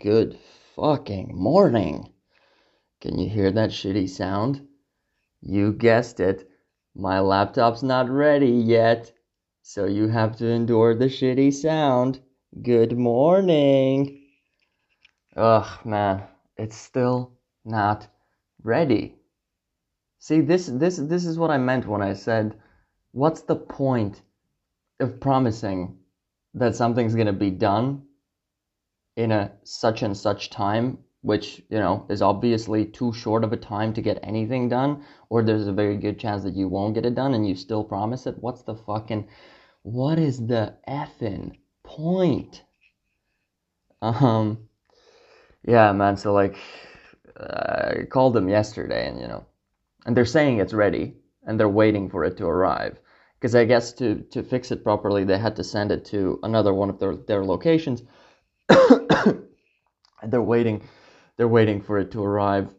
good fucking morning. Can you hear that shitty sound? You guessed it. My laptop's not ready yet, so you have to endure the shitty sound. Good morning. Ugh, man, it's still not ready. See, this this this is what I meant when I said, what's the point of promising that something's going to be done in a such and such time which you know is obviously too short of a time to get anything done or there's a very good chance that you won't get it done and you still promise it what's the fucking what is the effing point um yeah man so like i called them yesterday and you know and they're saying it's ready and they're waiting for it to arrive because I guess to to fix it properly, they had to send it to another one of their their locations. they're waiting, they're waiting for it to arrive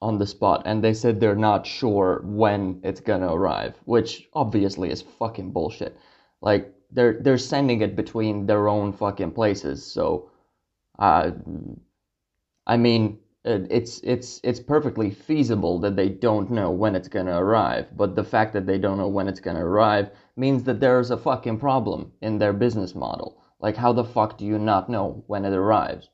on the spot, and they said they're not sure when it's gonna arrive, which obviously is fucking bullshit. Like they're they're sending it between their own fucking places, so. Uh, I mean, it's it's it's perfectly feasible that they don't know when it's going to arrive but the fact that they don't know when it's going to arrive means that there's a fucking problem in their business model like how the fuck do you not know when it arrives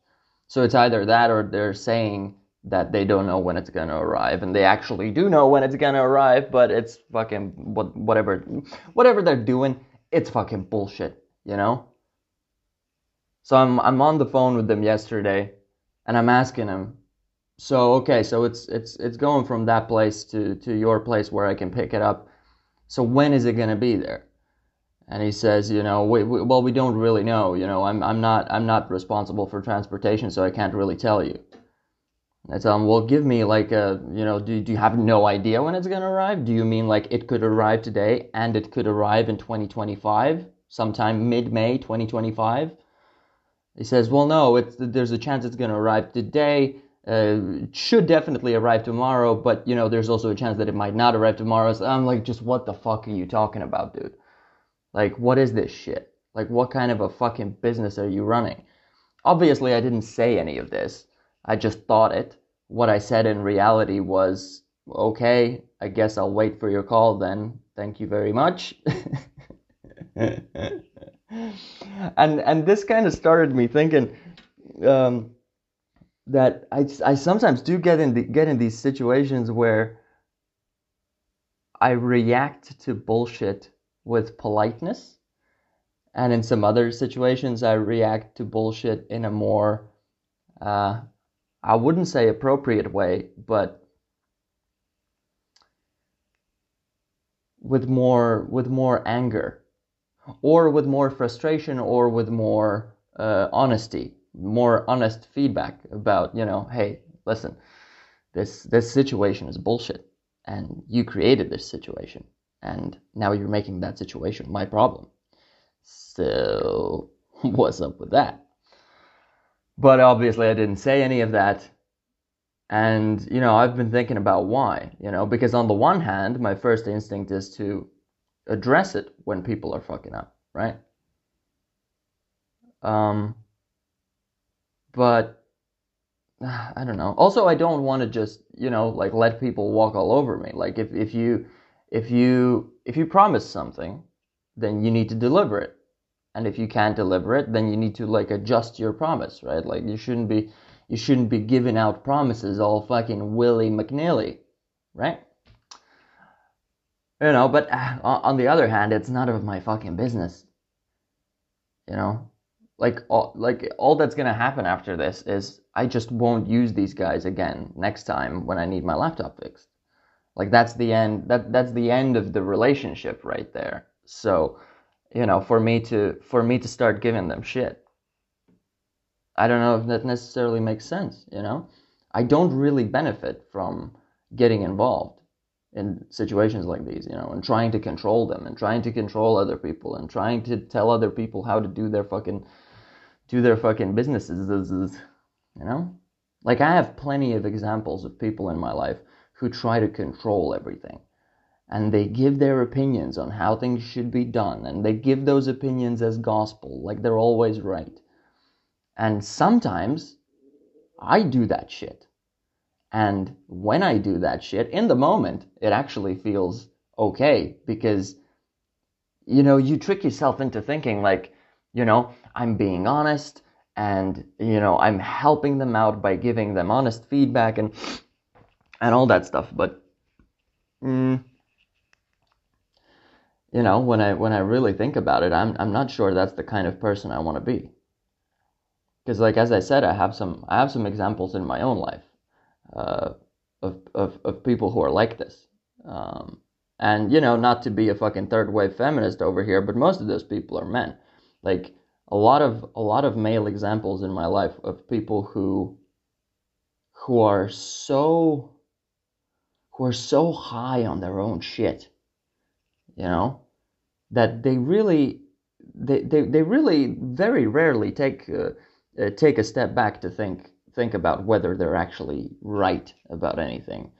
so it's either that or they're saying that they don't know when it's to arrive and they actually do know when it's to arrive but it's fucking what whatever whatever they're doing it's fucking bullshit you know so i'm i'm on the phone with them yesterday and i'm asking them so okay, so it's it's it's going from that place to to your place where I can pick it up. So when is it to be there? And he says, you know, we, we, well, we don't really know. You know, I'm I'm not I'm not responsible for transportation, so I can't really tell you. I tell him, well, give me like a, you know, do, do you have no idea when it's going to arrive? Do you mean like it could arrive today and it could arrive in 2025, sometime mid May 2025? He says, well, no, it's, there's a chance it's going to arrive today uh, should definitely arrive tomorrow, but you know, there's also a chance that it might not arrive tomorrow. So I'm like, just what the fuck are you talking about, dude? Like, what is this shit? Like, what kind of a fucking business are you running? Obviously, I didn't say any of this. I just thought it. What I said in reality was, okay, I guess I'll wait for your call then. Thank you very much. and and this kind of started me thinking. Um, that I, I sometimes do get in the, get in these situations where I react to bullshit with politeness, and in some other situations I react to bullshit in a more uh, I wouldn't say appropriate way, but with more with more anger, or with more frustration, or with more uh, honesty more honest feedback about, you know, hey, listen, this this situation is bullshit and you created this situation and now you're making that situation my problem. So, what's up with that? But obviously I didn't say any of that. And, you know, I've been thinking about why, you know, because on the one hand, my first instinct is to address it when people are fucking up, right? Um, but I don't know. Also, I don't want to just you know like let people walk all over me. Like if if you if you if you promise something, then you need to deliver it. And if you can't deliver it, then you need to like adjust your promise, right? Like you shouldn't be you shouldn't be giving out promises all fucking willy McNeely, right? You know, but uh, on the other hand, it's none of my fucking business. You know, like all, like all that's gonna happen after this is I just won't use these guys again next time when I need my laptop fixed. Like that's the end. That that's the end of the relationship right there. So, you know, for me to for me to start giving them shit, I don't know if that necessarily makes sense. You know, I don't really benefit from getting involved in situations like these, you know, and trying to control them and trying to control other people and trying to tell other people how to do their fucking do their fucking businesses, you know? Like, I have plenty of examples of people in my life who try to control everything. And they give their opinions on how things should be done, and they give those opinions as gospel, like they're always right. And sometimes I do that shit. And when I do that shit, in the moment, it actually feels okay because, you know, you trick yourself into thinking like, you know, I'm being honest and, you know, I'm helping them out by giving them honest feedback and, and all that stuff. But, mm, you know, when I, when I really think about it, I'm, I'm not sure that's the kind of person I want to be. Because like, as I said, I have some, I have some examples in my own life uh, of, of, of people who are like this. Um, and, you know, not to be a fucking third wave feminist over here, but most of those people are men. Like, a lot of a lot of male examples in my life of people who who are so who are so high on their own shit you know that they really they, they, they really very rarely take uh, uh, take a step back to think think about whether they're actually right about anything.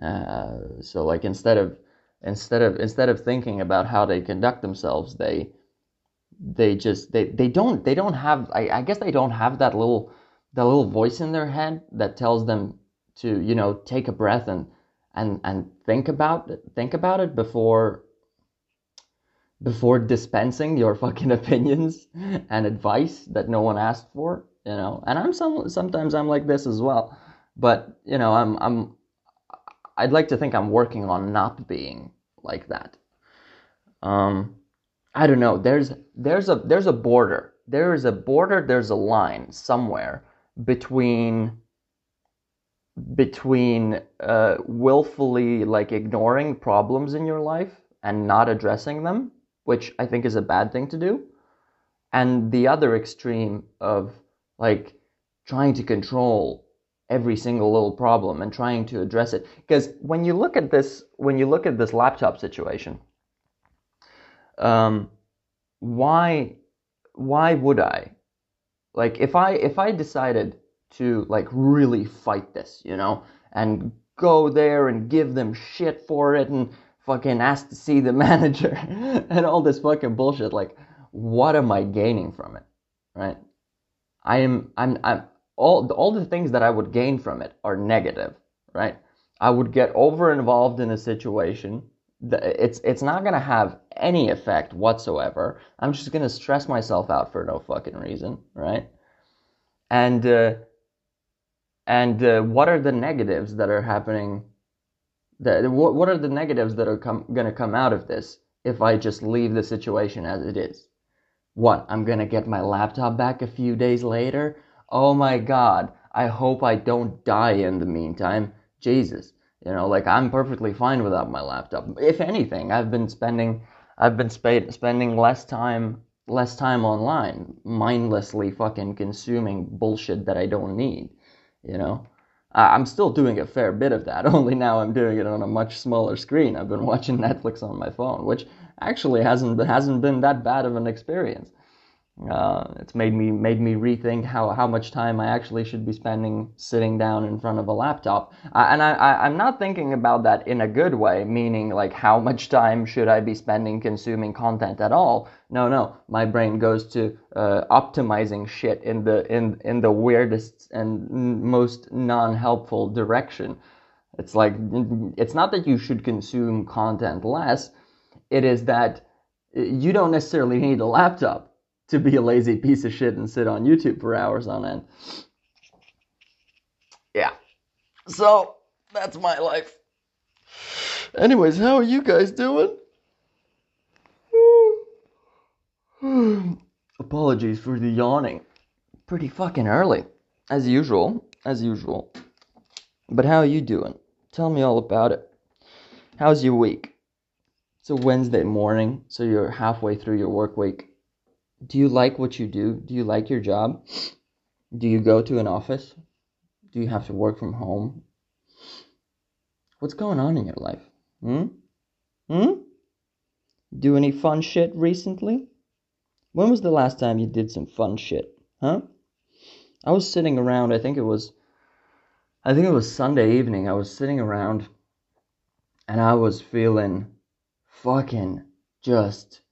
Uh, so like instead of instead of instead of thinking about how they conduct themselves, they they just they, they don't they don't have I, I guess they don't have that little that little voice in their head that tells them to you know take a breath and and and think about it, think about it before before dispensing your fucking opinions and advice that no one asked for you know? And i'm some sometimes i'm like this as well. But you know i'm i'm i'd like to think i'm working on not being like that. Um i don't know. There's there's a there's a border. There is a border there's a line somewhere between between uh, willfully like ignoring problems in your life and not addressing them which i think is a bad thing to do and the other extreme of like trying to control every single little problem and trying to address it. Because when you look at this when you look at this laptop situation um, why why would i? Like if i if i decided to like really fight this you know and go there and give them shit for it and fucking ask to see the manager and all this fucking bullshit like what am i gaining from it right I am I'm I'm all all the things that I would gain from it are negative, right? I would get over involved in a situation. It's it's not gonna have any effect whatsoever. I'm just gonna stress myself out for no fucking reason, right? And uh, and uh, what are the negatives that are happening? That what what are the negatives that are com- gonna come out of this if I just leave the situation as it is? What, I'm gonna get my laptop back a few days later? Oh my god, I hope I don't die in the meantime. Jesus. You know, like I'm perfectly fine without my laptop. If anything, I've been spending I've been sp- spending less time less time online, mindlessly fucking consuming bullshit that I don't need, you know? I'm still doing a fair bit of that, only now I'm doing it on a much smaller screen. I've been watching Netflix on my phone, which actually hasn't hasn't been that bad of an experience. Uh, it's made me made me rethink how, how much time I actually should be spending sitting down in front of a laptop. Uh, and I, I I'm not thinking about that in a good way, meaning like how much time should I be spending consuming content at all? No, no, my brain goes to uh, optimizing shit in the in in the weirdest and most non-helpful direction. It's like it's not that you should consume content less it is that you don't necessarily need a laptop to be a lazy piece of shit and sit on YouTube for hours on end. Yeah. So, that's my life. Anyways, how are you guys doing? Apologies for the yawning. Pretty fucking early, as usual, as usual. But how are you doing? Tell me all about it. How's your week? It's a Wednesday morning, so you're halfway through your work week. Do you like what you do? Do you like your job? Do you go to an office? Do you have to work from home? What's going on in your life? Hmm? Hmm? Do any fun shit recently? When was the last time you did some fun shit? Huh? I was sitting around, I think it was I think it was Sunday evening. I was sitting around and I was feeling fucking just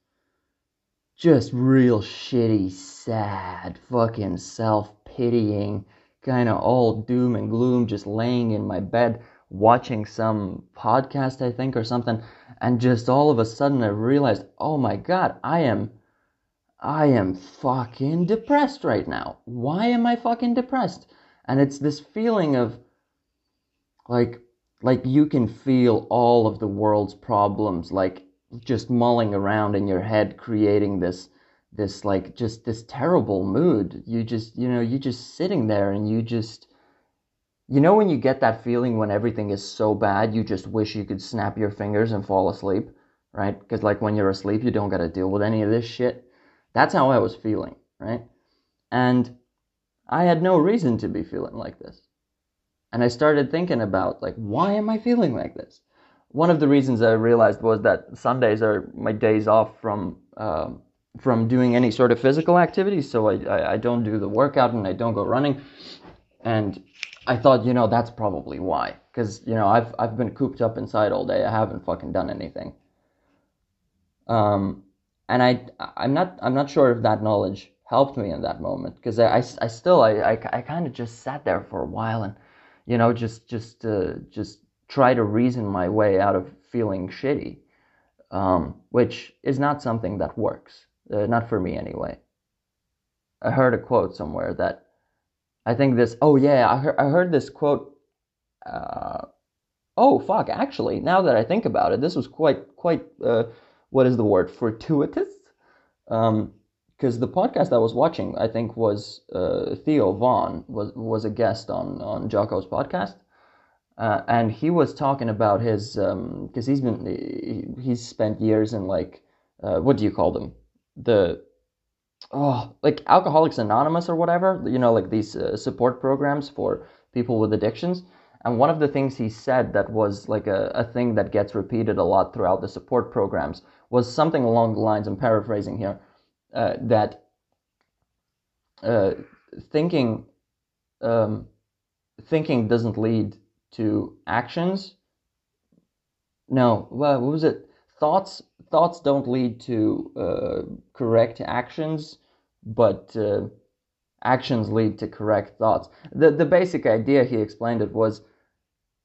just real shitty, sad, fucking self pitying, kind of all doom and gloom, just laying in my bed watching some podcast, I think, or something, and just all of a sudden I realized, oh my god, I am. I am fucking depressed right now. Why am I fucking depressed? And it's this feeling of like like you can feel all of the world's problems like just mulling around in your head creating this this like just this terrible mood. You just you know you just sitting there and you just you know when you get that feeling when everything is so bad you just wish you could snap your fingers and fall asleep right? Because like when you're asleep you don't got to deal with any of this shit. That's how i was feeling right? And i had no reason to be feeling like this. And i started thinking about like why am i feeling like this one of the reasons I realized was that Sundays are my days off from uh, from doing any sort of physical activity. So I, I, I, don't do the workout and I don't go running. And I thought, you know, that's probably why. Because, you know, I've, I've been cooped up inside all day. I haven't fucking done anything. Um, and I, I'm not, I'm not sure if that knowledge helped me in that moment. Because I, I, I, still, I, I, I kind of just sat there for a while and, you know, just, just, uh, just try to reason my way out of feeling shitty, um, which is not something that works. Uh, not for me anyway. I heard a quote somewhere that I think this. Oh yeah, I heard, I heard this quote. Uh, oh fuck! Actually, now that I think about it, this was quite quite. Uh, what is the word? Fortuitous. Um, because the podcast I was watching, I think, was uh, Theo Von was was a guest on on Jocko's podcast, uh, and he was talking about his because um, he's been he's spent years in like uh, what do you call them the oh like Alcoholics Anonymous or whatever you know like these uh, support programs for people with addictions. And one of the things he said that was like a, a thing that gets repeated a lot throughout the support programs was something along the lines, I'm paraphrasing here, uh, that uh, thinking um, thinking doesn't lead to actions. No, well, what was it? Thoughts thoughts don't lead to uh, correct actions, but uh, actions lead to correct thoughts. The the basic idea he explained it was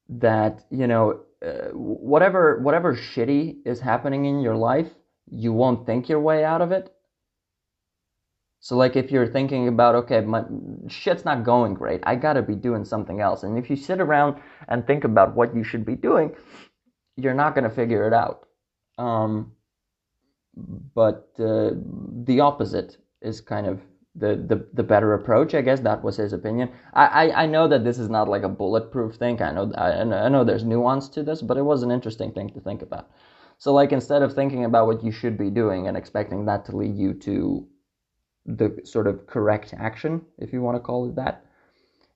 that you know uh, whatever whatever shitty is happening in your life, you won't think your way out of it. So like if you're thinking about okay, my shit's not going great, I gotta be doing something else. And if you sit around and think about what you should be doing, you're not gonna figure it out. Um, but uh, the opposite is kind of the, the the better approach. I guess that was his opinion. I, I, I know that this is not like a bulletproof thing. I know I, I know there's nuance to this, but it was an interesting thing to think about. So like instead of thinking about what you should be doing and expecting that to lead you to the sort of correct action, if you want to call it that.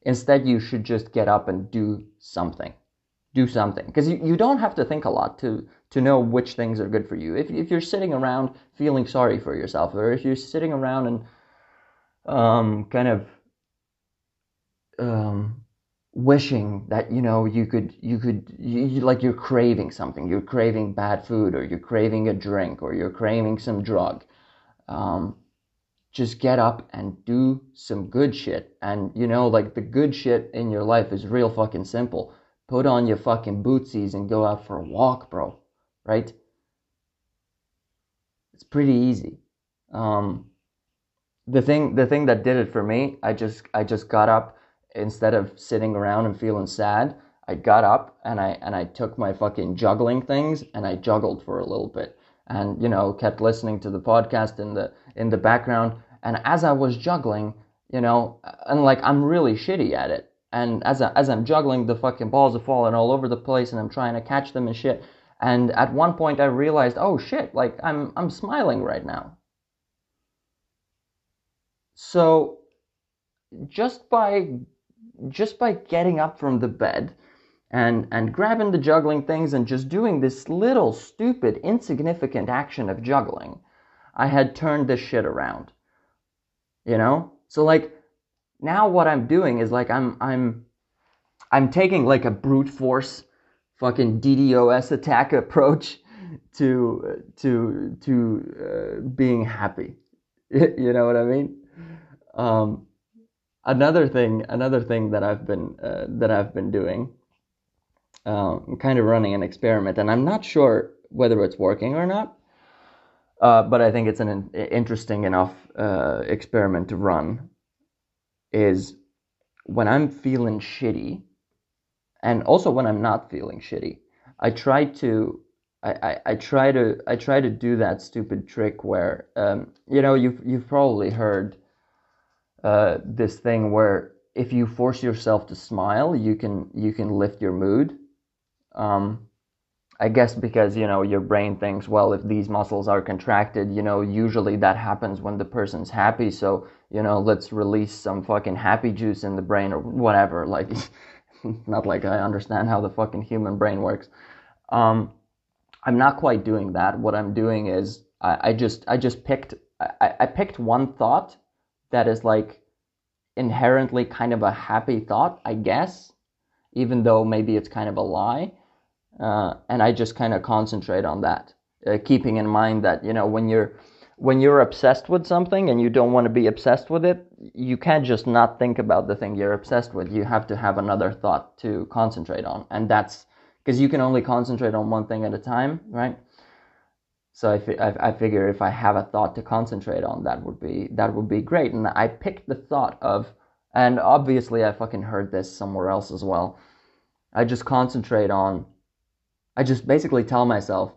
Instead, you should just get up and do something. Do something. Because you, you don't have to think a lot to, to know which things are good for you. If, if you're sitting around feeling sorry for yourself, or if you're sitting around and um, kind of um, wishing that you know you could you could you, you, like you're craving something you're craving bad food or you're craving a drink or you're craving some drug um, just get up and do some good shit. And you know, like the good shit in your life is real fucking simple. Put on your fucking bootsies and go out for a walk, bro. Right? It's pretty easy. Um, the thing, the thing that did it for me, I just, I just got up instead of sitting around and feeling sad. I got up and I and I took my fucking juggling things and I juggled for a little bit and you know kept listening to the podcast in the in the background and as I was juggling, you know, and like I'm really shitty at it. And as I, as I'm juggling, the fucking balls are falling all over the place, and I'm trying to catch them and shit. And at one point, I realized, oh shit, like I'm I'm smiling right now. So just by just by getting up from the bed and and grabbing the juggling things and just doing this little stupid insignificant action of juggling, I had turned this shit around. You know? So like now what i'm doing is like i'm i'm i'm taking like a brute force fucking ddos attack approach to to to uh, being happy. You know what i mean? Um another thing, another thing that I've been uh, that I've been doing, um, kind of running an experiment, and I'm not sure whether it's working or not. Uh, but I think it's an interesting enough uh, experiment to run. Is when I'm feeling shitty, and also when I'm not feeling shitty, I try to I, I, I try to I try to do that stupid trick where um, you know you've you've probably heard uh, this thing where if you force yourself to smile, you can you can lift your mood. Um, I guess because you know your brain thinks, well, if these muscles are contracted, you know, usually that happens when the person's happy. So you know, let's release some fucking happy juice in the brain or whatever. Like, not like I understand how the fucking human brain works. Um, I'm not quite doing that. What I'm doing is I, I just I just picked I, I picked one thought that is like inherently kind of a happy thought, I guess, even though maybe it's kind of a lie. Uh, and I just kind of concentrate on that, uh, keeping in mind that you know when you're when you're obsessed with something and you don't want to be obsessed with it, you can't just not think about the thing you're obsessed with. You have to have another thought to concentrate on, and that's because you can only concentrate on one thing at a time, right? So I, I figure if I have a thought to concentrate on, that would be that would be great. And I picked the thought of, and obviously I fucking heard this somewhere else as well. I just concentrate on, I just basically tell myself,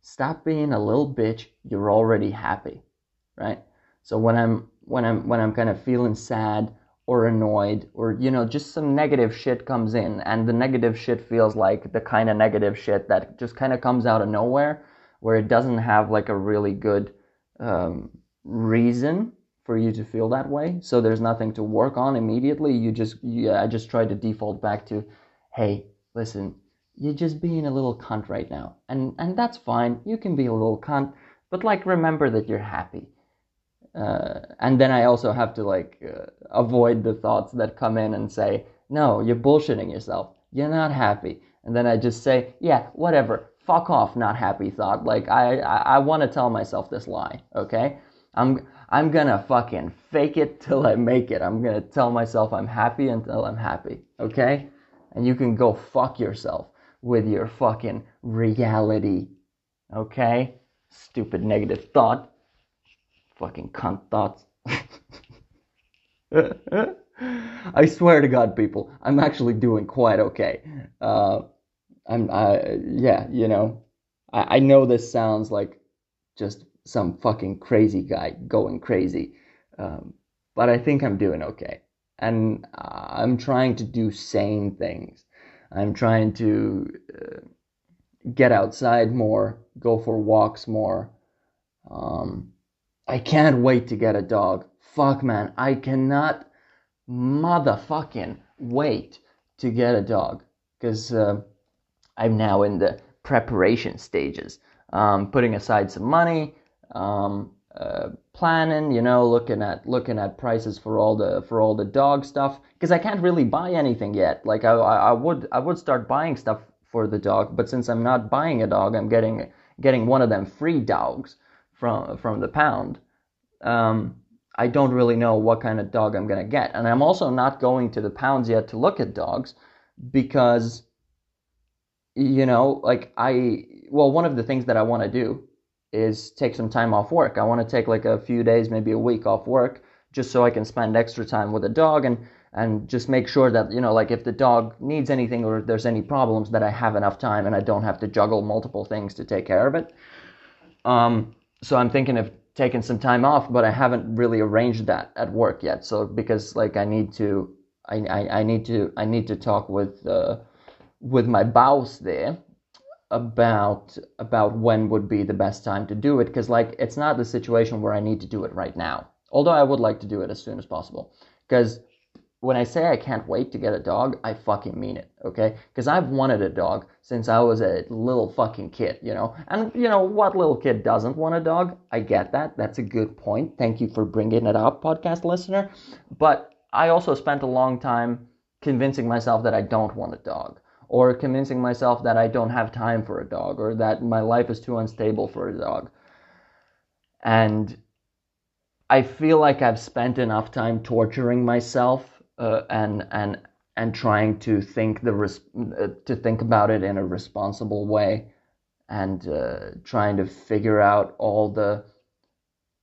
stop being a little bitch. You're already happy, right? So when I'm when I'm when I'm kind of feeling sad or annoyed or you know just some negative shit comes in and the negative shit feels like the kind of negative shit that just kind of comes out of nowhere where it doesn't have like a really good um, reason for you to feel that way so there's nothing to work on immediately you just yeah i just try to default back to hey listen you're just being a little cunt right now and and that's fine you can be a little cunt but like remember that you're happy uh, and then I also have to like uh, avoid the thoughts that come in and say, no, you're bullshitting yourself. You're not happy. And then I just say, yeah, whatever. Fuck off, not happy thought. Like I, I, I want to tell myself this lie. Okay, I'm, I'm gonna fucking fake it till I make it. I'm gonna tell myself I'm happy until I'm happy. Okay, and you can go fuck yourself with your fucking reality. Okay, stupid negative thought fucking cunt thoughts. I swear to God, people, I'm actually doing quite okay. Uh, I'm, uh, yeah, you know, I, I know this sounds like just some fucking crazy guy going crazy, um, but I think I'm doing okay. And I'm trying to do sane things. I'm trying to uh, get outside more, go for walks more. Um, I can't wait to get a dog. Fuck, man. I cannot motherfucking wait to get a dog. Because uh, I'm now in the preparation stages. Um, putting aside some money, um, uh, planning, you know, looking at looking at prices for all the for all the dog stuff. Because I can't really buy anything yet. Like I, I would I would start buying stuff for the dog, but since I'm not buying a dog, I'm getting getting one of them free dogs from from the pound, um, I don't really know what kind of dog I'm gonna get, and I'm also not going to the pounds yet to look at dogs because you know, like I well, one of the things that I want to do is take some time off work. I want to take like a few days, maybe a week off work, just so I can spend extra time with the dog and and just make sure that you know like if the dog needs anything or there's any problems that I have enough time and I don't have to juggle multiple things to take care of it. Um, so I'm thinking of taking some time off, but I haven't really arranged that at work yet. So because like I need to, I, I, I need to, I need to talk with uh, with my boss there about about when would be the best time to do it because like it's not the situation where I need to do it right now. Although I would like to do it as soon as possible because when I say I can't wait to get a dog, I fucking mean it, okay? Because I've wanted a dog since I was a little fucking kid, you know? And, you know, what little kid doesn't want a dog? I get that. That's a good point. Thank you for bringing it up, podcast listener. But I also spent a long time convincing myself that I don't want a dog, or convincing myself that I don't have time for a dog, or that my life is too unstable for a dog. And I feel like I've spent enough time torturing myself uh, and and and trying to think the res- uh, to think about it in a responsible way and uh, trying to figure out all the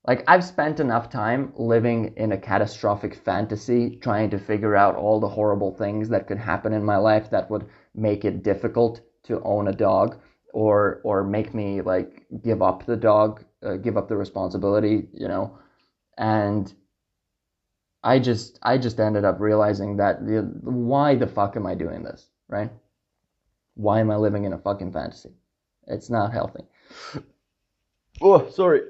like I've spent enough time living in a catastrophic fantasy trying to figure out all the horrible things that could happen in my life that would make it difficult to own a dog or or make me like give up the dog uh, give up the responsibility you know? And I just I just ended up realizing that the, why the fuck am I doing this right? Why am I living in a fucking fantasy? It's not healthy. Oh sorry.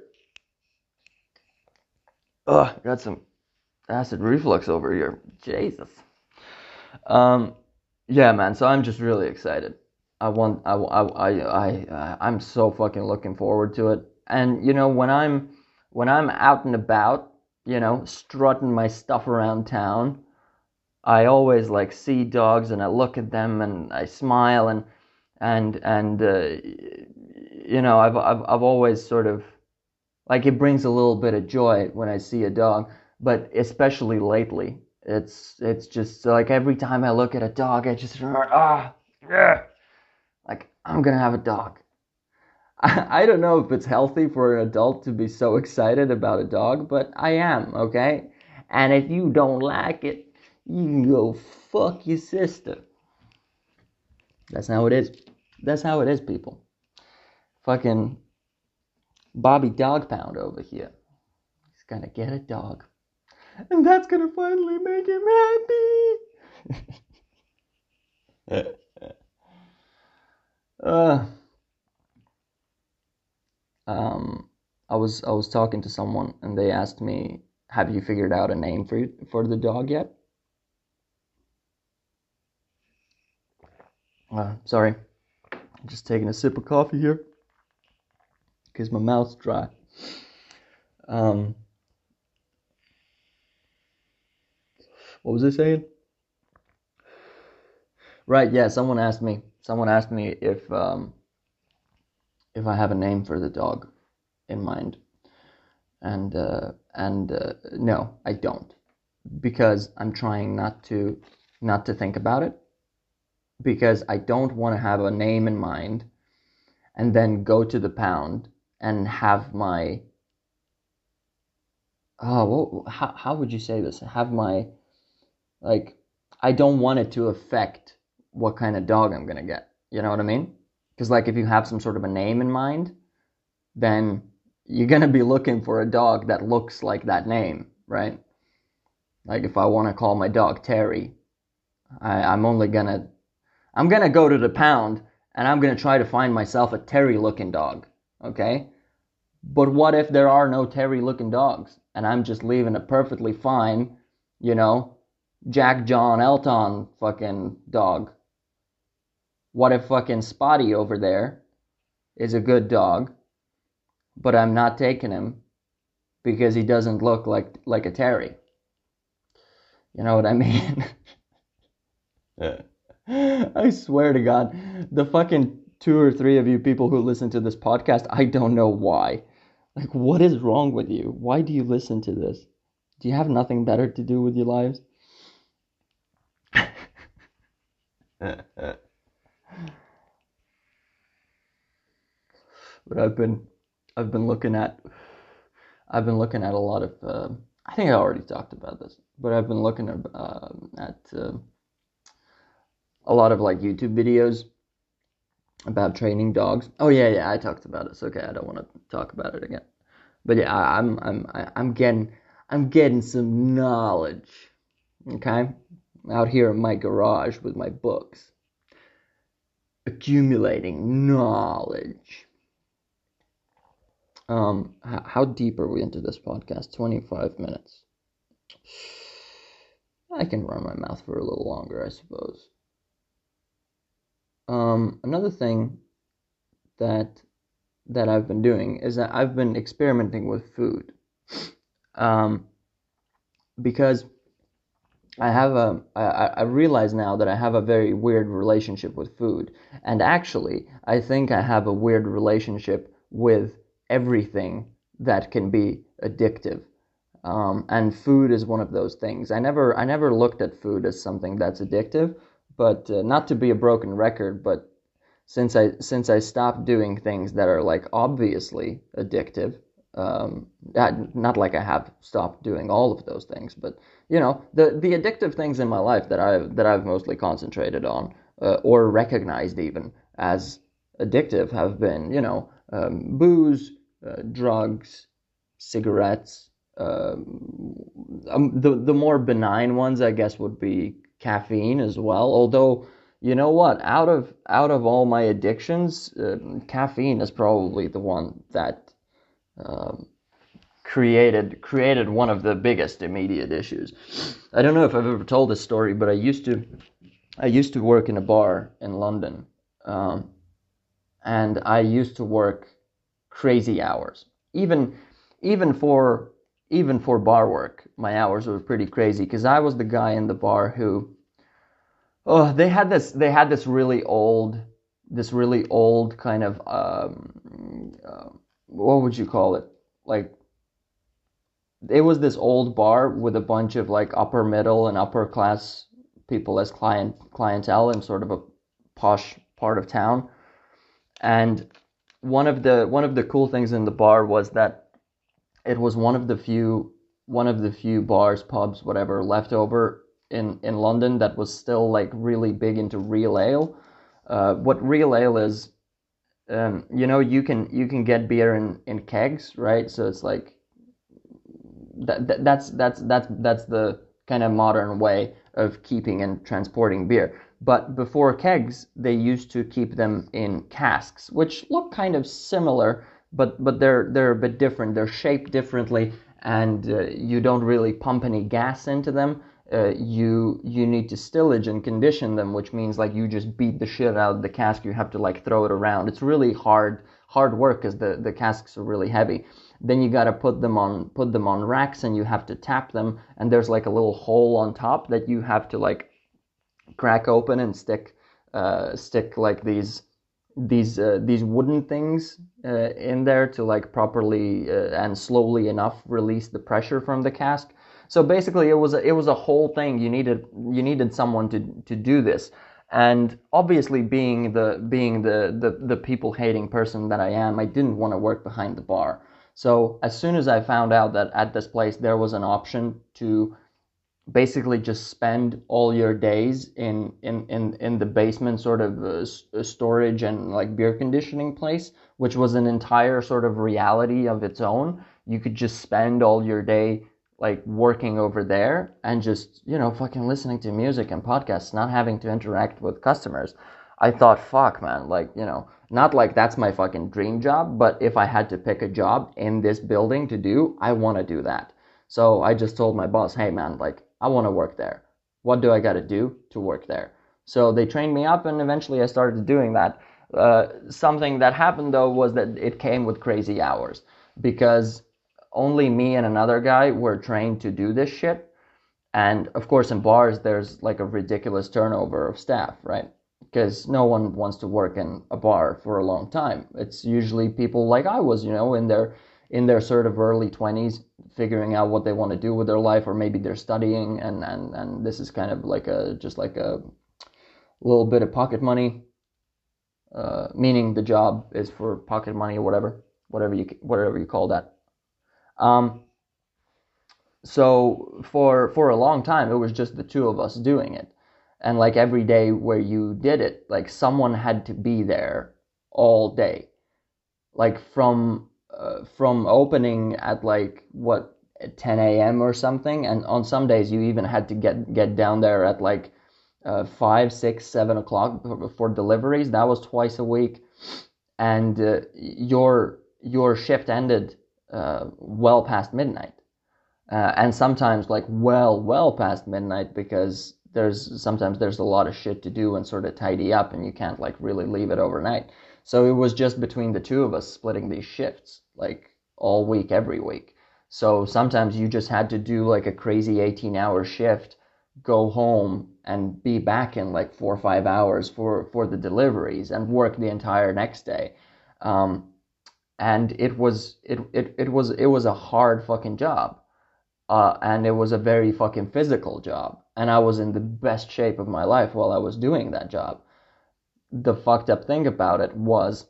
Oh got some acid reflux over here. Jesus. Um yeah man so I'm just really excited I want I I I I I'm so fucking looking forward to it. And you know when I'm when I'm out and about, you know, strutting my stuff around town, I always like see dogs and I look at them and I smile and and and uh, you know I've I've I've always sort of like it brings a little bit of joy when I see a dog, but especially lately, it's it's just like every time I look at a dog, I just ah yeah like, I'm gonna have a dog. I, I don't know if it's healthy for an adult to be so excited about a dog, but I am, okay? And if you don't like it, you can go fuck your sister. That's how it is. That's how it is, people. Fucking Bobby Dog Pound over here. He's gonna get a dog. And that's gonna finally make him happy. Uh, um, I was I was talking to someone and they asked me, "Have you figured out a name for for the dog yet?" Uh, sorry, just taking a sip of coffee here because my mouth's dry. Um, what was I saying? Right, yeah, someone asked me someone asked me if um, if I have a name for the dog in mind, and uh, and uh, no, I don't, because I'm trying not to not to think about it, because I don't want to have a name in mind, and then go to the pound and have my oh well, how how would you say this? Have my like I don't want it to affect what kind of dog I'm gonna get. You know what I mean? Because like if you have some sort of a name in mind, then you're gonna be looking for a dog that looks like that name, right? Like if I want to call my dog Terry, I, I'm only gonna I'm gonna go to the pound and I'm gonna try to find myself a Terry looking dog, okay? But what if there are no Terry looking dogs and I'm just leaving a perfectly fine, you know, Jack John Elton fucking dog what if fucking Spotty over there is a good dog, but I'm not taking him because he doesn't look like like a Terry? You know what I mean? I swear to God, the fucking two or three of you people who listen to this podcast, I don't know why. Like, what is wrong with you? Why do you listen to this? Do you have nothing better to do with your lives? but I've been I've been looking at I've been looking at a lot of uh, I think I already talked about this, but I've been looking at, uh, at uh, a lot of like YouTube videos about training dogs. Oh yeah, yeah, I talked about it. Okay. I don't want to talk about it again. But yeah, I, I'm I'm I'm getting I'm getting some knowledge. Okay, out here in my garage with my books, accumulating knowledge. Um, how deep are we into this podcast? 25 minutes. I can run my mouth for a little longer, I suppose. Um, another thing that that I've been doing is that I've been experimenting with food. Um, because I have a I, I realize now that I have a very weird relationship with food. And actually, I think I have a weird relationship with everything that can be addictive. Um, and food is one of those things. I never I never looked at food as something that's addictive, but uh, not to be a broken record, but since I since I stopped doing things that are like obviously addictive, um, not like I have stopped doing all of those things, but you know the the addictive things in my life that I that I've mostly concentrated on uh, or recognized even as addictive have been you know um, booze, uh, drugs, cigarettes, um, um, the the more benign ones, I guess, would be caffeine as well. Although, you know what? Out of out of all my addictions, uh, caffeine is probably the one that um, created created one of the biggest immediate issues. I don't know if I've ever told this story, but I used to I used to work in a bar in London, um, and I used to work crazy hours, even even for even for bar work, my hours were pretty crazy because I was the guy in the bar who, oh, they had this, they had this really old, this really old kind of, um, uh, what would you call it? Like, it was this old bar with a bunch of like upper middle and upper class people as client clientele in sort of a posh part of town. And one of the one of the cool things in the bar was that it was one of the few one of the few bars, pubs, whatever left over in in London that was still like really big into real ale. Uh, what real ale is, um, you know, you can you can get beer in in kegs, right? So it's like that, that that's that's that's that's the kind of modern way of keeping and transporting beer. But before kegs, they used to keep them in casks, which look kind of similar but but they're they're a bit different. They're shaped differently, and uh, you don't really pump any gas into them. Uh, you you need to stillage and condition them, which means like you just beat the shit out of the cask. You have to like throw it around. It's really hard hard work because the the casks are really heavy. Then you gotta put them on put them on racks, and you have to tap them. And there's like a little hole on top that you have to like crack open and stick uh, stick like these these uh, these wooden things uh, in there to like properly uh, and slowly enough release the pressure from the cask. So basically, it was a, it was a whole thing. You needed you needed someone to to do this, and obviously, being the being the the, the people hating person that I am, I didn't want to work behind the bar. So as soon as I found out that at this place there was an option to basically just spend all your days in in in, in the basement sort of uh, uh, storage and like beer conditioning place which was an entire sort of reality of its own you could just spend all your day like working over there and just you know fucking listening to music and podcasts not having to interact with customers i thought fuck man like you know not like that's my fucking dream job but if i had to pick a job in this building to do i want to do that so i just told my boss hey man like I want to work there. What do I got to do to work there? So they trained me up, and eventually I started doing that. Uh, something that happened though was that it came with crazy hours because only me and another guy were trained to do this shit. And of course, in bars, there's like a ridiculous turnover of staff, right? Because no one wants to work in a bar for a long time. It's usually people like I was, you know, in their in their sort of early 20s figuring out what they want to do with their life or maybe they're studying and and and this is kind of like a just like a little bit of pocket money uh, meaning the job is for pocket money or whatever whatever you whatever you call that um, so for for a long time it was just the two of us doing it and like every day where you did it like someone had to be there all day like from uh, from opening at like what 10 a.m. or something, and on some days you even had to get get down there at like uh, five, six, seven o'clock for deliveries. That was twice a week, and uh, your your shift ended uh, well past midnight, uh, and sometimes like well well past midnight because there's sometimes there's a lot of shit to do and sort of tidy up, and you can't like really leave it overnight. So it was just between the two of us splitting these shifts, like all week, every week. So sometimes you just had to do like a crazy 18 hour shift, go home and be back in like four or five hours for, for the deliveries and work the entire next day. Um, and it was, it, it, it was, it was a hard fucking job. uh, and it was a very fucking physical job, and I was in the best shape of my life while I was doing that job. The fucked up thing about it was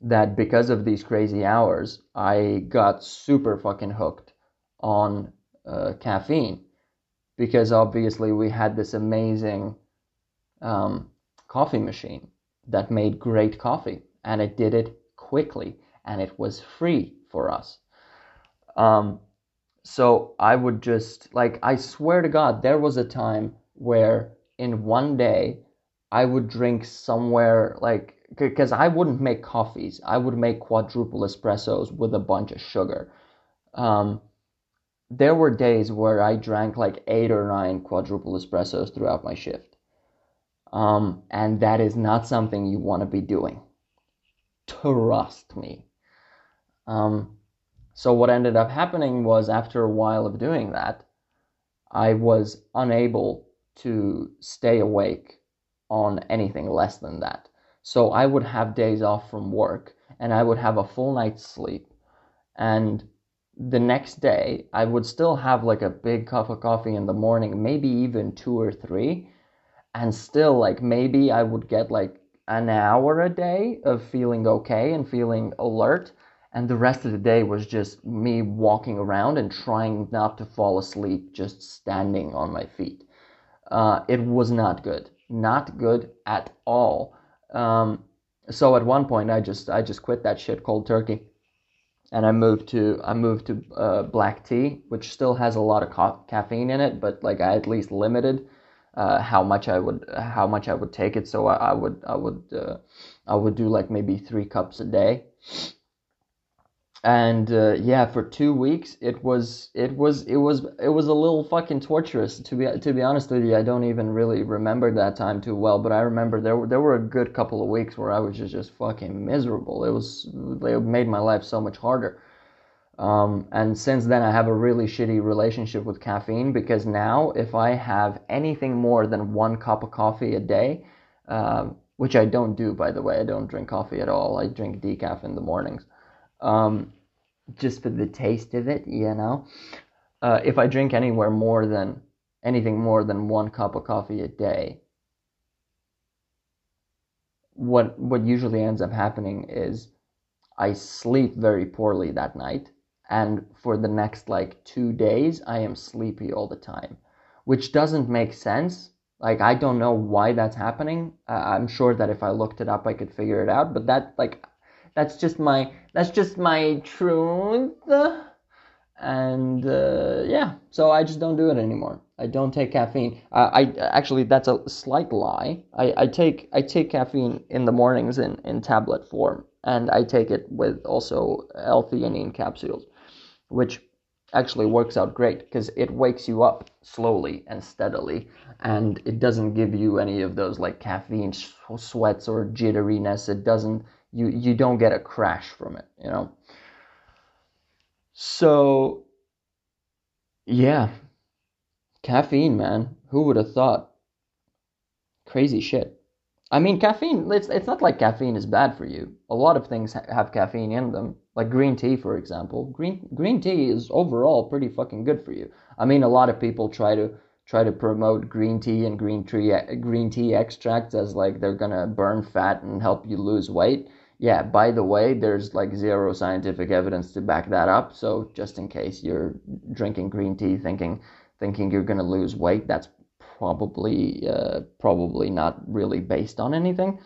that because of these crazy hours, I got super fucking hooked on uh, caffeine because obviously we had this amazing um, coffee machine that made great coffee and it did it quickly and it was free for us. Um, so I would just like I swear to God, there was a time where in one day I would drink somewhere like because I wouldn't make coffees. I would make quadruple espressos with a bunch of sugar. Um, there were days where I drank like eight or nine quadruple espressos throughout my shift. Um, and that is not something you want to be doing. Trust me. Um, so, what ended up happening was after a while of doing that, I was unable to stay awake on anything less than that. So I would have days off from work and I would have a full night's sleep. And the next day, I would still have like a big cup of coffee in the morning, maybe even two or three. And still, like, maybe I would get like an hour a day of feeling okay and feeling alert. And the rest of the day was just me walking around and trying not to fall asleep, just standing on my feet. Uh, it was not good. Not good at all. Um, so at one point, I just I just quit that shit cold turkey, and I moved to I moved to uh, black tea, which still has a lot of ca- caffeine in it, but like I at least limited uh, how much I would how much I would take it. So I, I would I would uh, I would do like maybe three cups a day, and uh, yeah, for two weeks it was it was it was it was a little fucking torturous to be to be honest with you. I don't even really remember that time too well, but I remember there were there were a good couple of weeks where I was just just fucking miserable. It was they made my life so much harder. Um, and since then, I have a really shitty relationship with caffeine because now, if I have anything more than one cup of coffee a day, um, which I don't do, by the way, I don't drink coffee at all. I drink decaf in the mornings. Um, just for the taste of it, you know. Uh, if I drink anywhere more than anything more than one cup of coffee a day, what what usually ends up happening is I sleep very poorly that night, and for the next like two days, I am sleepy all the time, which doesn't make sense. Like I don't know why that's happening. Uh, I'm sure that if I looked it up, I could figure it out. But that like that's just my that's just my truth. And uh, yeah, so I just don't do it anymore. I don't take caffeine. I, I actually that's a slight lie. I, I take I take caffeine in the mornings in, in tablet form, and I take it with also L-theanine capsules, which actually works out great because it wakes you up slowly and steadily, and it doesn't give you any of those like caffeine sweats or jitteriness. It doesn't you you don't get a crash from it you know? So yeah. Caffeine man. Who would have thought? Crazy shit i mean caffeine it's, it's not like caffeine is bad for you. A lot of things ha- have caffeine in them. Like green tea for example. Green green tea is overall pretty fucking good for you. I mean a lot of people try to try to promote green tea and green tea green tea extracts as like they're gonna burn fat and help you lose weight. Yeah, by the way, there's like zero scientific evidence to back that up. So just in case you're drinking green tea thinking thinking you're gonna lose weight, that's probably uh, probably not really based on anything.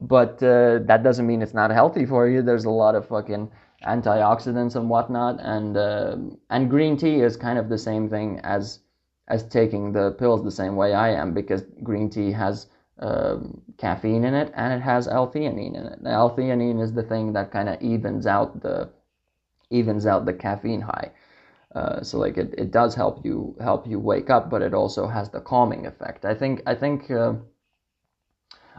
But uh, that doesn't mean it's not healthy for you. There's a lot of fucking antioxidants and whatnot, and uh, and green tea is kind of the same thing as as taking the pills the same way I am because green tea has um, caffeine in it and it has L-theanine in it. L-theanine is the thing that kind of evens out the evens out the caffeine high. Uh, so like it, it does help you help you wake up, but it also has the calming effect. I think I think uh,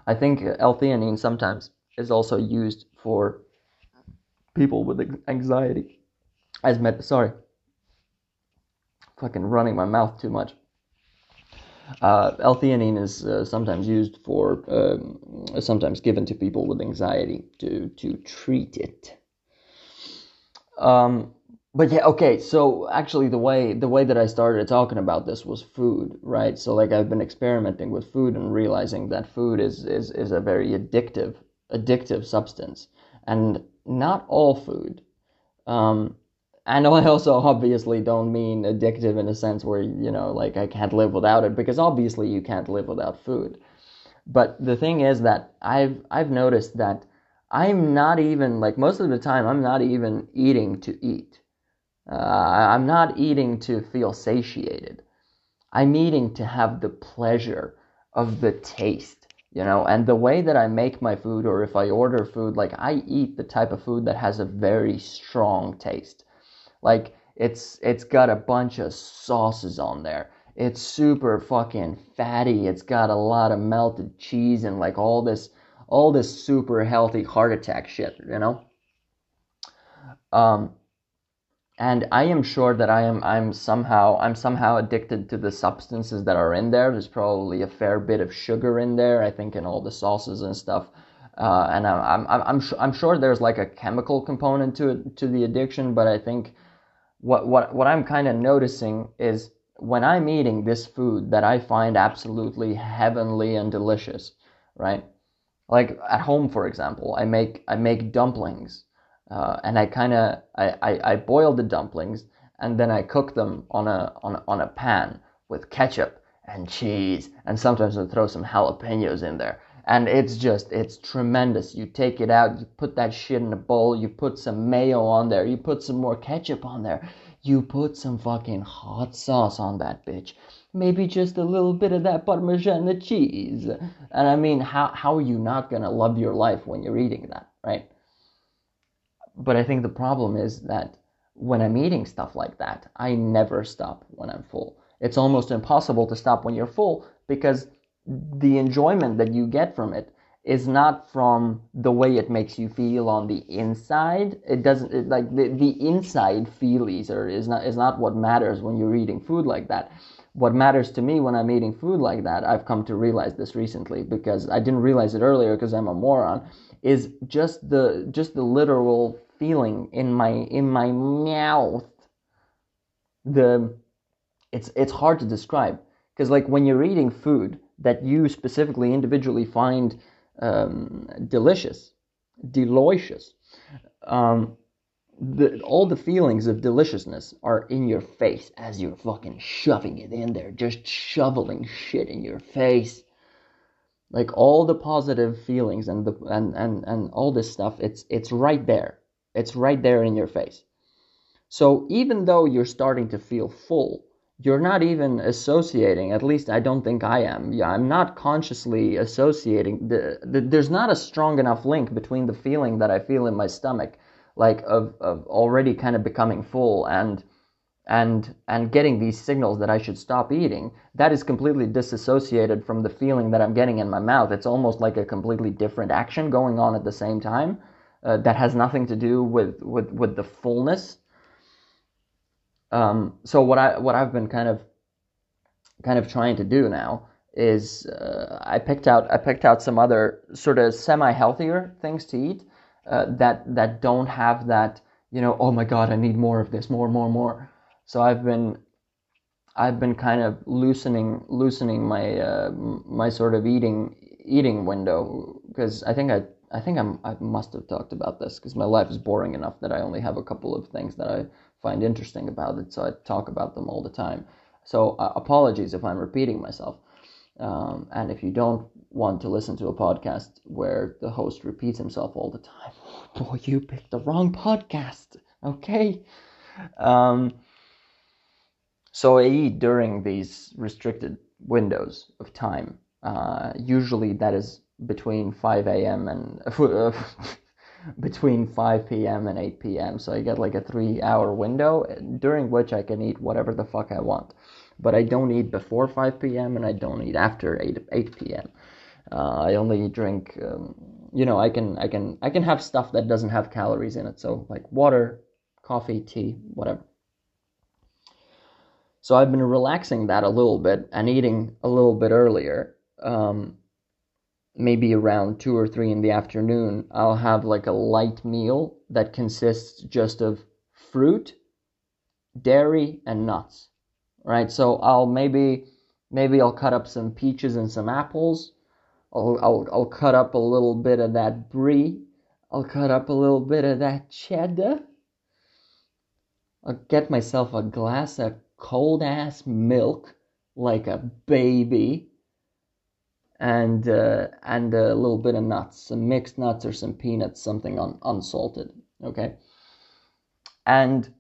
I think L-theanine sometimes is also used for people with anxiety. As med- sorry, fucking running my mouth too much. Uh, L-theanine is uh, sometimes used for, um, sometimes given to people with anxiety to, to treat it. Um, but yeah, okay. So actually, the way the way that I started talking about this was food, right? So like I've been experimenting with food and realizing that food is is is a very addictive addictive substance, and not all food. Um, and I also obviously don't mean addictive in a sense where you know like I can't live without it because obviously you can't live without food. But the thing is that I've I've noticed that I'm not even like most of the time I'm not even eating to eat. Uh, I'm not eating to feel satiated. I'm eating to have the pleasure of the taste, you know, and the way that I make my food or if I order food, like I eat the type of food that has a very strong taste. Like it's it's got a bunch of sauces on there. It's super fucking fatty. It's got a lot of melted cheese and like all this all this super healthy heart attack shit, you know? Um and I am sure that I am I'm somehow I'm somehow addicted to the substances that are in there. There's probably a fair bit of sugar in there. I think in all the sauces and stuff. Uh, and I'm I'm I'm, I'm sure there's like a chemical component to it to the addiction, but I think what what what I'm kind of noticing is when I'm eating this food that I find absolutely heavenly and delicious, right? Like at home, for example, I make I make dumplings uh, and I kind of I, I, I boil the dumplings and then I cook them on a on a, on a pan with ketchup and cheese and sometimes I throw some jalapenos in there and it's just it's tremendous. You take it out, you put that shit in a bowl, you put some mayo on there, you put some more ketchup on there, you put some fucking hot sauce on that bitch. Maybe just a little bit of that parmesan cheese. And I mean, how how are you not gonna love your life when you're eating that, right? But I think the problem is that when I'm eating stuff like that, I never stop when I'm full. It's almost impossible to stop when you're full because the enjoyment that you get from it is not from the way it makes you feel on the inside. It doesn't it, like the, the inside feelies or is not is not what matters when you're eating food like that. What matters to me when I'm eating food like that, I've come to realize this recently because I didn't realize it earlier because I'm a moron, is just the just the literal feeling in my in my mouth. The it's it's hard to describe because like when you're eating food that you specifically individually find um, delicious, delicious. Um, the, all the feelings of deliciousness are in your face as you're fucking shoving it in there, just shoveling shit in your face. Like all the positive feelings and the and, and, and all this stuff, it's it's right there. It's right there in your face. So even though you're starting to feel full, you're not even associating at least i don't think i am. Yeah i'm not consciously associating the, the, there's not a strong enough link between the feeling that i feel in my stomach like of, of already kind of becoming full and and and getting these signals that i should stop eating. That is completely disassociated from the feeling that i'm getting in my mouth. It's almost like a completely different action going on at the same time uh, that has nothing to do with with with the fullness um, so what I what I've been kind of kind of trying to do now is uh, I picked out I picked out some other sort of semi healthier things to eat uh, that that don't have that you know oh my god I need more of this more more more. So I've been I've been kind of loosening loosening my uh, my sort of eating eating window because I think I I think I'm, I must have talked about this because my life is boring enough that I only have a couple of things that I find interesting about it, so I talk about them all the time. So uh, apologies if I'm repeating myself. Um, and if you don't want to listen to a podcast where the host repeats himself all the time, boy, you picked the wrong podcast. Okay. Um, so I eat during these restricted windows of time. Uh, usually that is between 5 a.m. and between 5 p.m. and 8 p.m. So I get like a three hour window during which I can eat whatever the fuck I want. But I don't eat before 5 p.m. and I don't eat after 8, 8 p.m. Uh, I only drink, um, you know, I can, I can, I can have stuff that doesn't have calories in it. So like water, coffee, tea, whatever. So I've been relaxing that a little bit and eating a little bit earlier. Um, maybe around two or three in the afternoon, I'll have like a light meal that consists just of fruit dairy and nuts. Right? So I'll maybe maybe I'll cut up some peaches and some apples. I'll I'll, I'll cut up a little bit of that brie. I'll cut up a little bit of that cheddar. I'll get myself a glass of cold ass milk like a baby and uh, and a little bit of nuts, some mixed nuts or some peanuts, something un- unsalted. Okay, and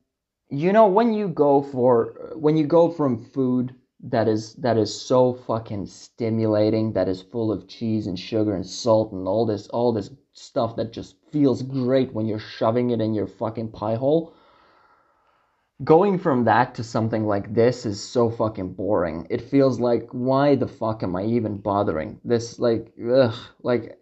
you know when you go for when you go from food that is that is so fucking stimulating, that is full of cheese and sugar and salt and all this all this stuff that just feels great when you're shoving it in your fucking pie hole going from that to something like this is so fucking boring. It feels like why the fuck am I even bothering? This like ugh, like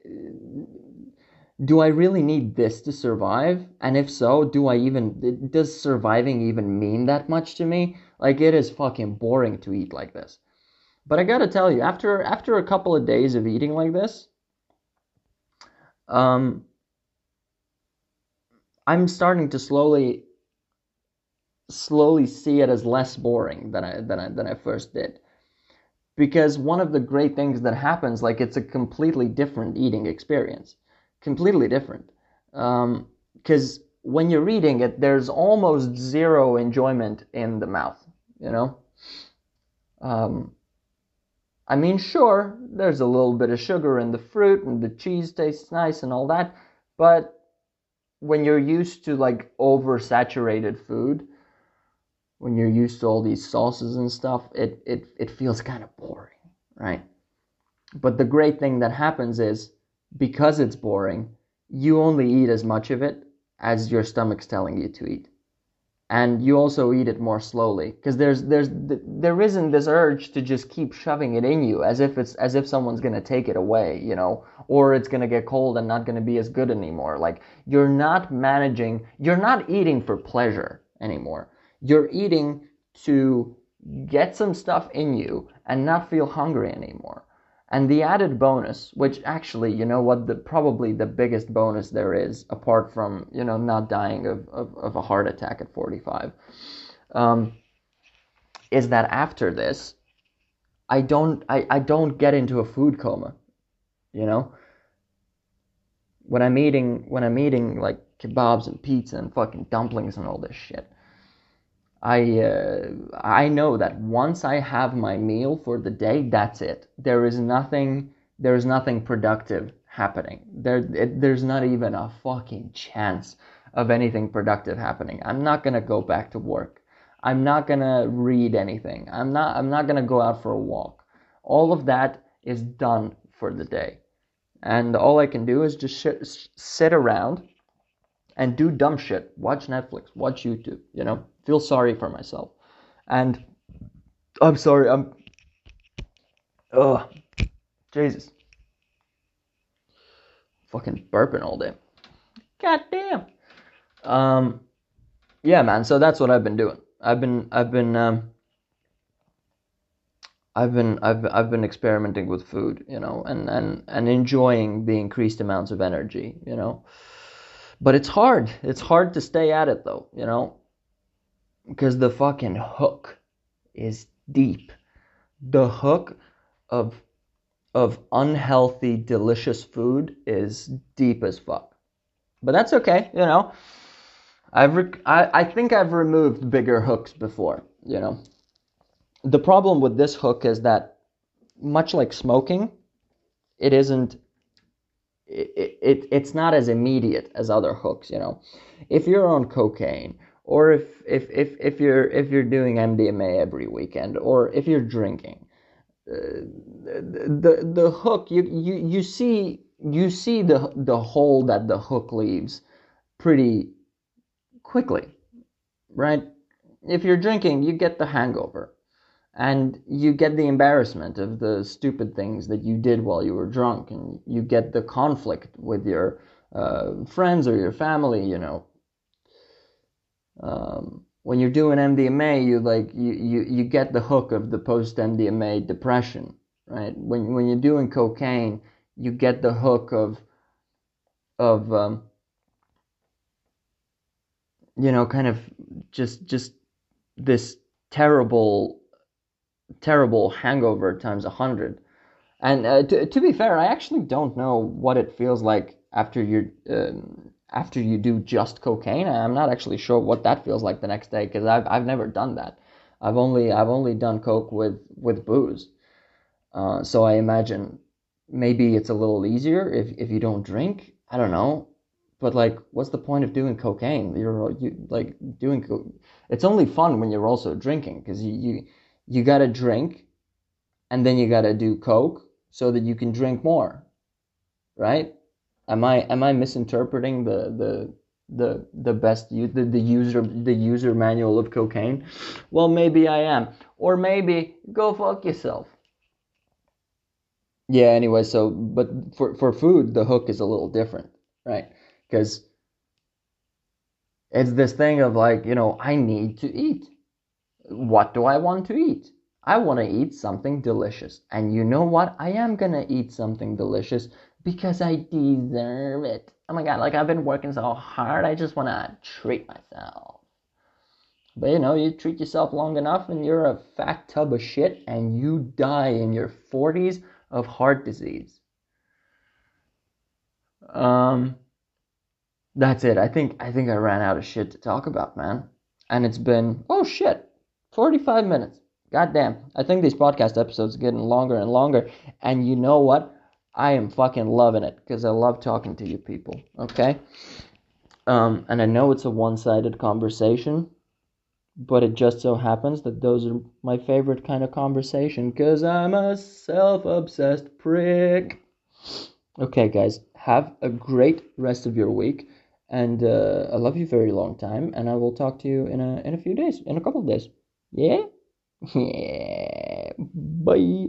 do I really need this to survive? And if so, do I even does surviving even mean that much to me? Like it is fucking boring to eat like this. But I got to tell you after after a couple of days of eating like this um I'm starting to slowly slowly see it as less boring than I than I than I first did. Because one of the great things that happens, like it's a completely different eating experience, completely different. Because um, when you're eating it, there's almost zero enjoyment in the mouth. You know. Um, I mean, sure, there's a little bit of sugar in the fruit, and the cheese tastes nice and all that, but when you're used to like oversaturated food, when you're used to all these sauces and stuff, it, it, it feels kind of boring, right? But the great thing that happens is because it's boring, you only eat as much of it as your stomach's telling you to eat. And you also eat it more slowly because there's there's there isn't this urge to just keep shoving it in you as if it's as if someone's gonna take it away, you know, or it's gonna get cold and not gonna be as good anymore. Like you're not managing, you're not eating for pleasure anymore you're eating to get some stuff in you and not feel hungry anymore. And the added bonus, which actually, you know what, the probably the biggest bonus there is, apart from, you know, not dying of, of, of a heart attack at 45, um, is that after this, I don't I, I don't get into a food coma. You know? When I'm eating when I'm eating like kebabs and pizza and fucking dumplings and all this shit I uh, I know that once I have my meal for the day, that's it. There is nothing there is nothing productive happening. There it, there's not even a fucking chance of anything productive happening. I'm not gonna go back to work. I'm not gonna read anything. I'm not I'm not gonna go out for a walk. All of that is done for the day, and all I can do is just sh- sit around and do dumb shit. Watch Netflix, watch YouTube, you know, feel sorry for myself. And I'm sorry, I'm Oh Jesus. Fucking burping all day. God damn. Um yeah, man, so that's what I've been doing. I've been I've been um I've been I've I've been experimenting with food, you know, and and and enjoying the increased amounts of energy, you know. But it's hard. It's hard to stay at it though, you know? Because the fucking hook is deep. The hook of of unhealthy delicious food is deep as fuck. But that's okay, you know. I've re- I, I think I've removed bigger hooks before, you know. The problem with this hook is that much like smoking, it isn't it, it, it's not as immediate as other hooks, you know. If you're on cocaine, or if, if, if, if you're if you're doing MDMA every weekend, or if you're drinking, uh, the the hook you, you you see you see the the hole that the hook leaves pretty quickly, right? If you're drinking, you get the hangover and you get the embarrassment of the stupid things that you did while you were drunk and you get the conflict with your uh, friends or your family you know um, when you're doing mdma you like you, you, you get the hook of the post mdma depression right when, when you're doing cocaine you get the hook of of um, you know kind of just just this terrible, terrible hangover times a hundred. And uh, to, to be fair, I actually don't know what it feels like after you um, after you do just cocaine. I'm not actually sure what that feels like the next day because I've I've never done that. I've only I've only done coke with with booze. Uh, so I imagine maybe it's a little easier if if you don't drink. I don't know. But like, what's the point of doing cocaine? You're you like doing. Co- it's only fun when you're also drinking because you you you gotta drink, and then you gotta do coke so that you can drink more, right? Am I am I misinterpreting the the the the best the, the user the user manual of cocaine? Well, maybe I am, or maybe go fuck yourself. Yeah. Anyway, so but for for food, the hook is a little different, right? Because it's this thing of like you know I need to eat. What do I want to eat? I want to eat something delicious. And you know what? I am going to eat something delicious because I deserve it. Oh my god, like I've been working so hard, I just want to treat myself. But you know, you treat yourself long enough and you're a fat tub of shit and you die in your 40s of heart disease. Um that's it. I think I think I ran out of shit to talk about, man. And it's been oh shit, 45 minutes. God damn. I think these podcast episodes are getting longer and longer. And you know what? I am fucking loving it because I love talking to you people. Okay? Um, and I know it's a one sided conversation, but it just so happens that those are my favorite kind of conversation because I'm a self obsessed prick. Okay, guys, have a great rest of your week. And uh, I love you very long time, and I will talk to you in a in a few days, in a couple of days. Yeah. Yeah. Bye.